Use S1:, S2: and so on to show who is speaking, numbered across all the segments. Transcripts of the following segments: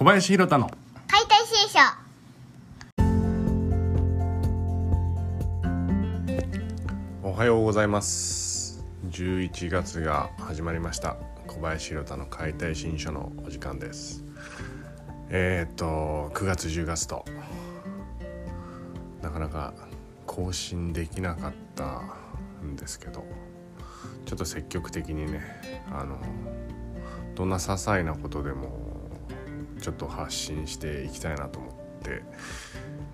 S1: 小林弘太の。
S2: 解体新書。
S1: おはようございます。11月が始まりました。小林弘太の解体新書のお時間です。えー、っと9月10月と。なかなか更新できなかったんですけど。ちょっと積極的にねあのどんな些細なことでもちょっと発信していきたいなと思って。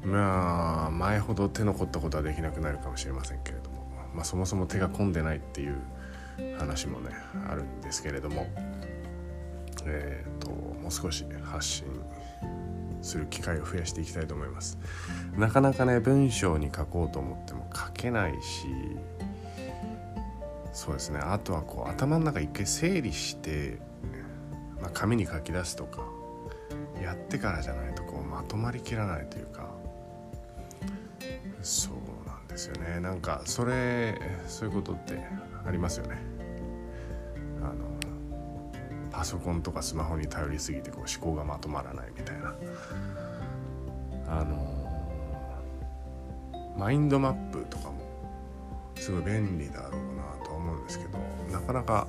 S1: まあ前ほど手の凝ったことはできなくなるかもしれませんけれども、まあ、そもそも手が込んでないっていう話もねあるんですけれども。えっ、ともう少し発信する機会を増やしていきたいと思います。なかなかね文章に書こうと思っても書けないしそうですね。あとはこう頭の中一回整理して、まあ、紙に書き出すとか。やってからじゃないとこうまとまりきらないというか。そうなんですよね。なんかそれそういうことってありますよね。あのパソコンとかスマホに頼りすぎてこう思考がまとまらないみたいな。あのマインドマップとかもすごい便利だろうなとは思うんですけどなかなか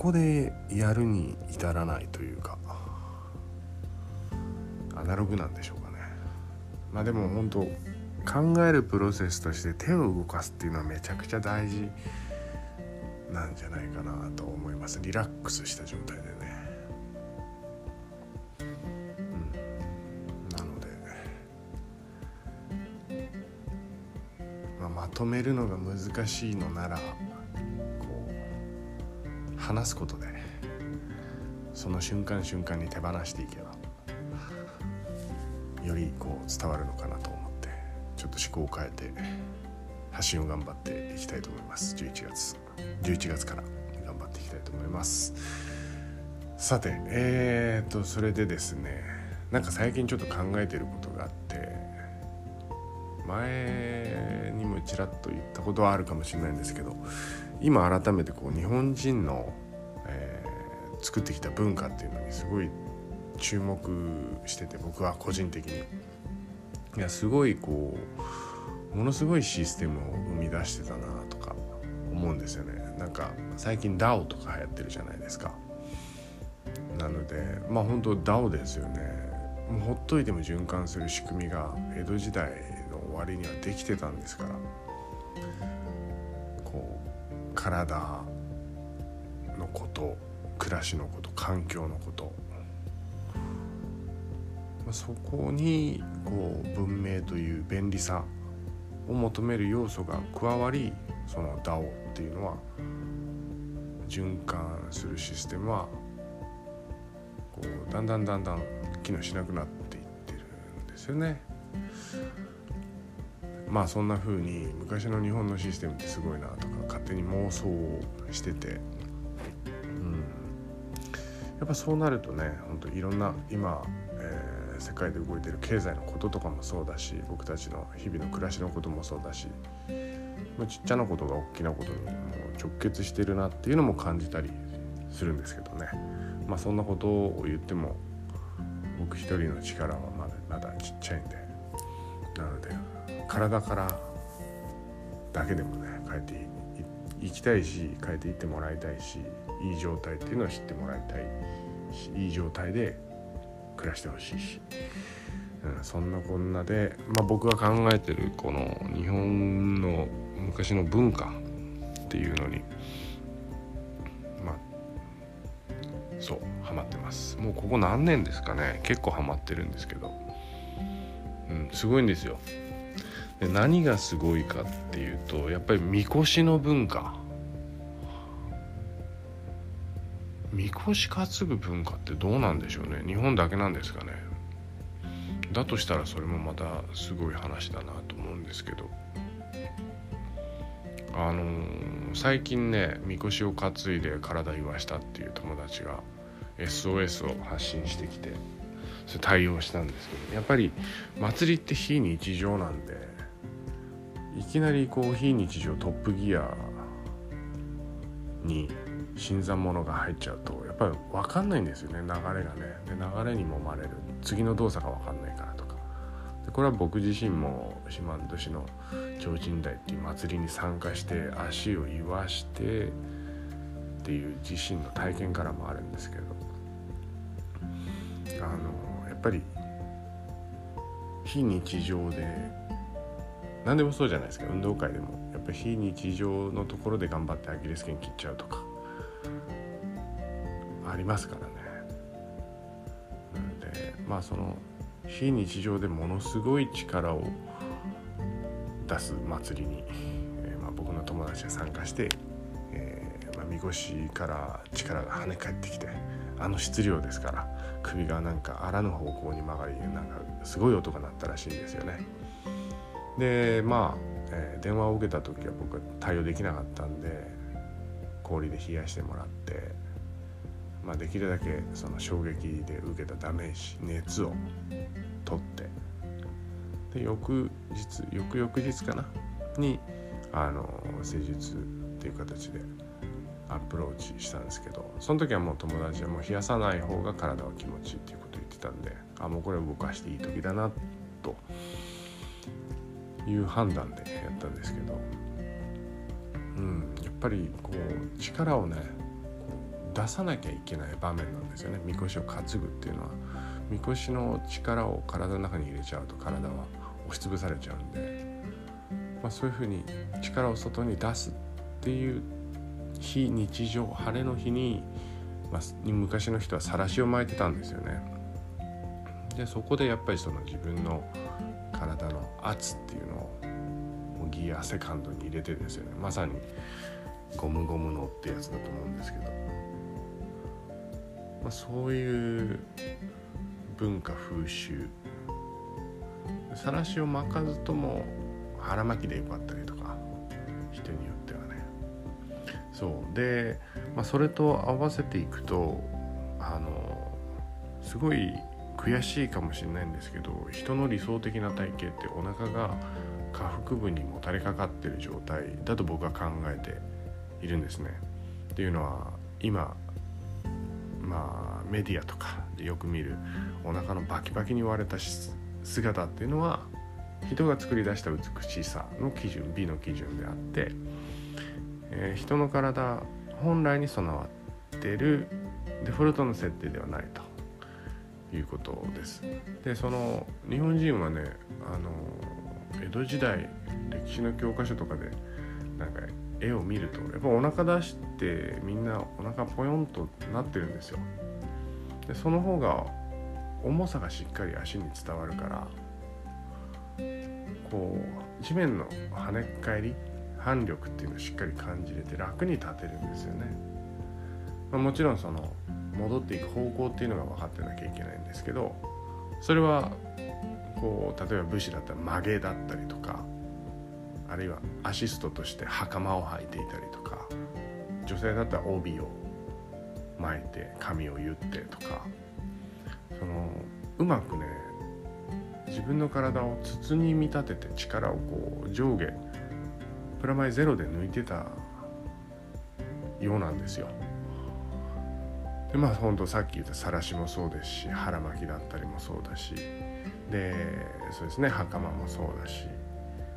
S1: こでやるに至らないというかアナログなんでしょうかね。まあでも本当考えるプロセスとして手を動かすっていうのはめちゃくちゃ大事なんじゃないかなと思います。リラックスした状態でね。うん。なので、まあ、まとめるのが難しいのなら話すことでその瞬間瞬間に手放していけばよりこう伝わるのかなと思ってちょっと思考を変えて発信を頑張っていきたいと思います。11月。11月から頑張っていきたいと思います。さてえーとそれでですねなんか最近ちょっと考えてることがあって前にもちらっと言ったことはあるかもしれないんですけど今改めてこう日本人の、えー、作ってきた文化っていうのにすごい注目してて僕は個人的に。いやすごいこうものすごいシステムを生み出してたなとか思うんですよね。なんか最近 DAO とか流行ってるじゃないですか。なのでまあ本当 DAO ですよね。もうほっといても循環する仕組みが江戸時代の終わりにはできてたんですから。体のこと暮らしのこと環境のことそこにこう文明という便利さを求める要素が加わりその DAO っていうのは循環するシステムはこうだんだんだんだん機能しなくなっていってるんですよね。まあそんな風に昔の日本のシステムってすごいなとか勝手に妄想をしてて、うん、やっぱそうなるとね本当いろんな今、えー世界で動いてる経済のこととかもそうだし僕たちの日々の暮らしのこともそうだしちっちゃなことが大きなことにも直結してるなっていうのも感じたりするんですけどね。まあそんなことを言っても僕一人の力はまだまだちっちゃいんで。なので体からだけでもね変えていきたいし変えていってもらいたいしいい状態っていうのを知ってもらいたいしいい状態で暮らしてほしいし、うん、そんなこんなで、まあ、僕が考えてるこの日本の昔の文化っていうのにまあそうハマってます。もうここ何年ですかね。結構ハマってるんですけど、すごいんですよ。で何がすごいかっていうとやっぱりみこしの文化。みこし担ぐ文化ってどうなんでしょうね。日本だけなんですかね。だとしたらそれもまたすごい話だなと思うんですけど。あのー、最近ねみこしを担いで体言わしたっていう友達が SOS を発信してきて。対応したんですけどやっぱり祭りって非日常なんでいきなりこう非日常トップギアに新参者が入っちゃうとやっぱり分かんないんですよね流れがね。で流れにもまれる。次の動作が分かんないからとか。でこれは僕自身も四万十市の提灯台っていう祭りに参加して足を言わしてっていう自身の体験からもあるんですけど。あのぱり非日常で何でもそうじゃないですか運動会でもやっぱり非日常のところで頑張ってアキレス腱切っちゃうとかありますからね。なんでまあその非日常でものすごい力を出す祭りに、えー、まあ、僕の友達が参加して、えー、まあ、みこしから力が跳ね返ってきてあの質量ですから首がなんかあらぬ方向に曲がりなんかすごい音が鳴ったらしいんですよね。でまあ、えー、電話を受けた時は僕は対応できなかったんで氷で冷やしてもらって、まあ、できるだけその衝撃で受けたダメージ熱を取ってで翌日翌々日かな？にあの施術っていう形でアプローチしたんですけどその時はもう友達はもう冷やさない方が体は気持ちいいっていうことを言ってたんであもうこれ動かしていい時だなという判断でやったんですけど、うん、やっぱりこう力をね出さなきゃいけない場面なんですよね。みこしを担ぐっていうのは。みこしの力を体の中に入れちゃうと体は押しつぶされちゃうんで、まあ、そういうふうに力を外に出すっていう非日常晴れの日に、まあ、昔の人は晒しを巻いてたんですよね。でそこでやっぱりその自分の体の圧っていうのをギアセカンドに入れてですよね。まさにゴムゴムのってやつだと思うんですけど、まあ、そういう文化風習。晒しを巻かずとも腹巻きでよかったりそうで、まあ、それと合わせていくとあのすごい悔しいかもしれないんですけど人の理想的な体型ってお腹が下腹部にもたれかかってる状態だと僕は考えているんですね。っていうのは今まあメディアとかでよく見るお腹のバキバキに割れた姿っていうのは人が作り出した美しさの基準美の基準であって、えー、人の体本来に備わってるデフォルトの設定ではないということです。でその日本人はねあの江戸時代歴史の教科書とかでなんか絵を見るとやっぱお腹出してみんなお腹ポヨンとなってるんですよ。でその方が重さがしっかり足に伝わるからこう地面の跳ね返り反力っていうのをしっかり感じれて楽に立てるんですよね。まあ、もちろんその戻っていく方向っていうのが分かってなきゃいけないんですけどそれはこう例えば武士だったら曲げだったりとかあるいはアシストとして袴を履いていたりとか女性だったら帯を巻いて髪を結ってとかそのうまくね自分の体を筒に見立てて力をこう上下プラマイゼロで抜いてたようなんですよ。でまあ本当さっき言った晒しもそうですし腹巻きだったりもそうだしでそうですね袴もそうだし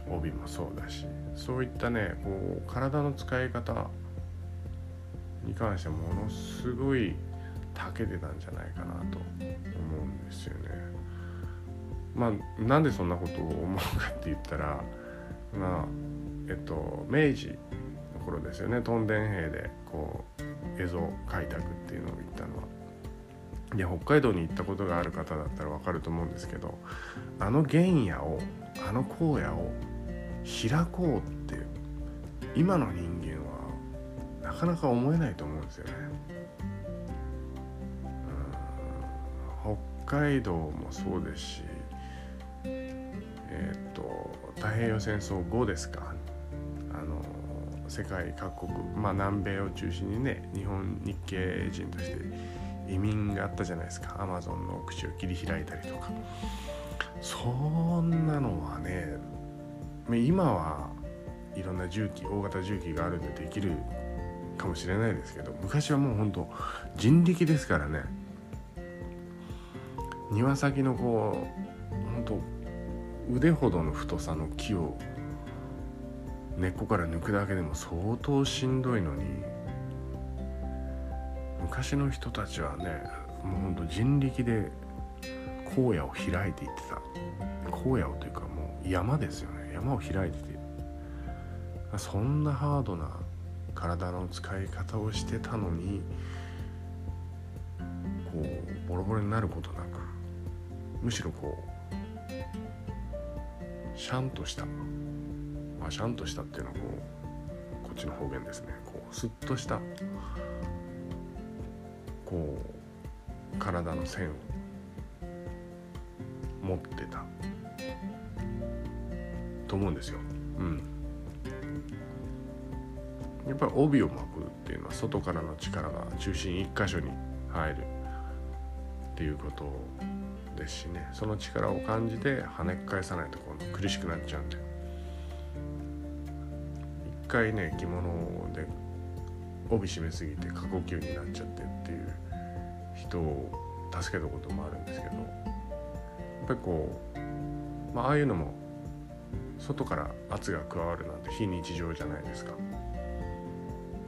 S1: 帯もそうだしそういったねこう体の使い方に関してはものすごい長けてたんじゃないかなと思うんですよね。まあなんでそんなことを思うかって言ったらまあえっと明治の頃ですよね屯田兵でこう蝦夷開拓っていうのを言ったのは。で北海道に行ったことがある方だったら分かると思うんですけどあの原野をあの荒野を開こうって今の人間はなかなか思えないと思うんですよね。北海道もそうですしえっ、ー、と太平洋戦争後ですか世界各国まあ南米を中心にね日本日系人として移民があったじゃないですか。アマゾンの口を切り開いたりとか。そんなのはね今はいろんな重機大型重機があるんでできるかもしれないですけど昔はもうほんと人力ですからね。庭先のこうほんと腕ほどの太さの木を根っこから抜くだけでも相当しんどいのに昔の人たちはねもうほんと人力で荒野を開いていってた。荒野をというかもう山ですよね。山を開いてて。そんなハードな体の使い方をしてたのにこうボロボロになることなくむしろこうシャンとした。まあシャンとしたっていうのはこうこっちの方言ですね。こうスッとしたこう体の線を持ってたと思うんですよ。うん。やっぱり帯を巻くっていうのは外からの力が中心一箇所に入るっていうことですしね。その力を感じて跳ね返さないと今度苦しくなっちゃうんで。一回ね着物で帯締めすぎて過呼吸になっちゃってっていう人を助けたこともあるんですけどやっぱりこう、まああいうのも外から圧が加わるなんて非日常じゃないですか。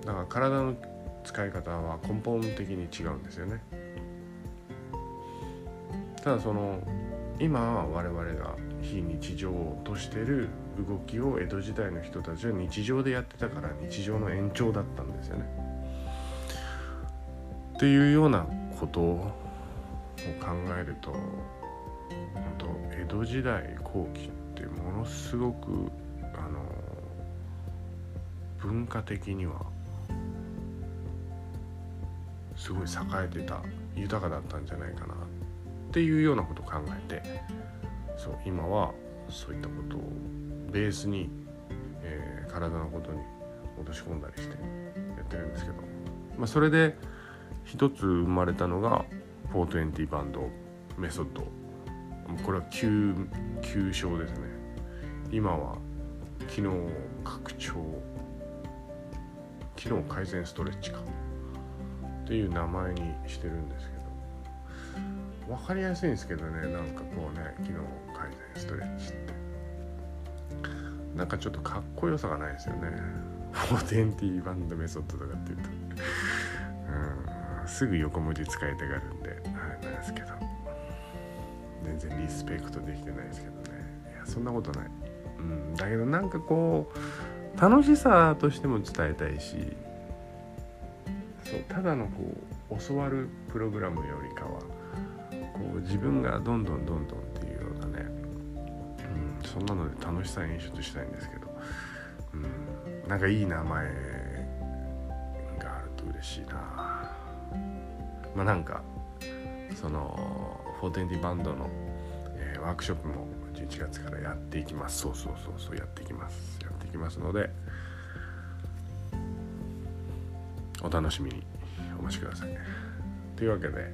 S1: だから体の使い方は根本的に違うんですよねただその今我々が非日常としてる動きを江戸時代の人たちは日常でやってたから日常の延長だったんですよね。っていうようなことを考えると本当江戸時代後期ってものすごくあの文化的にはすごい栄えてた豊かだったんじゃないかなっていうようなことを考えてそう今はそういったことをベースに、えー、体のことに落とし込んだりしてやってるんですけど、まあ、それで一つ生まれたのが420バンドメソッド。これは急急症ですね。今は機能拡張機能改善ストレッチか。っていう名前にしてるんですけど。分かりやすいんですけどね。なんかこうね機能改善ストレッチって。なんかちょっとかっこよさがないですよね。フォーテンティーバンドメソッドとかって言うと。うん。すぐ横文字使いたがるんで。あれなんですけど。全然リスペクトできてないですけどね。いやそんなことない。うん。だけどなんかこう楽しさとしても伝えたいし。そうただのこう教わるプログラムよりかはこう自分がどんどんどんどんそんなので楽しさ演出したいんですけど、うん、なんかいい名前があると嬉しいな。まあなんかその420バンドの、えー、ワークショップも11月からやっていきます。そうそうそうそうやっていきます。やっていきますのでお楽しみに。お待ちください。というわけで、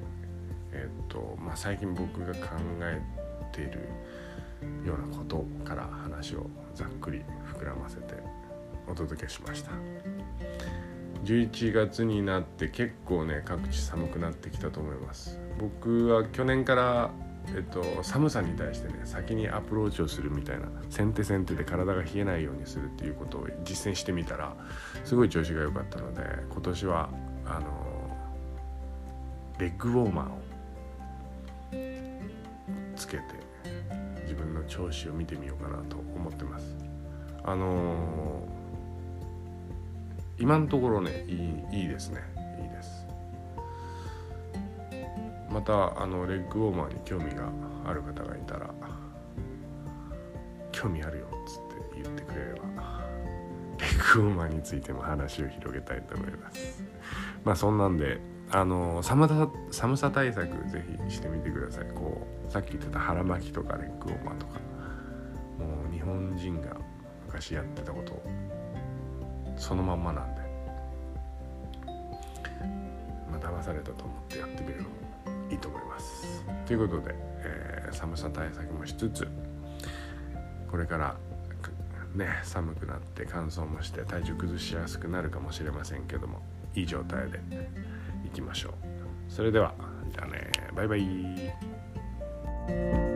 S1: えっとまあ、最近僕が考えているようなことから話をざっくり膨らませてお届けしました。11月になって結構ね各地寒くなってきたと思います。僕は去年からえっと、寒さに対してね先にアプローチをするみたいな先手先手で体が冷えないようにするっていうことを実践してみたらすごい調子が良かったので今年はあのレッグウォーマーをつけて自分の調子を見てみようかなと思ってます。あの今のところねいいいいですね。いいです。またあのレッグウォーマーに興味がある方がいたら興味あるよっつって言ってくれればレッグウォーマーについても話を広げたいと思います。まあそんなんであの寒さ寒さ対策ぜひしてみてください。こうさっき言ってた腹巻きとかレッグウォーマーとか。もう日本人が昔やってたことそのまんまなんで。まあ騙されたと思ってやってみるのもいいと思います。ということで、えー、寒さ対策もしつつこれからね寒くなって乾燥もして体調崩しやすくなるかもしれませんけどもいい状態でいきましょう。それではじゃあね。バイバイ。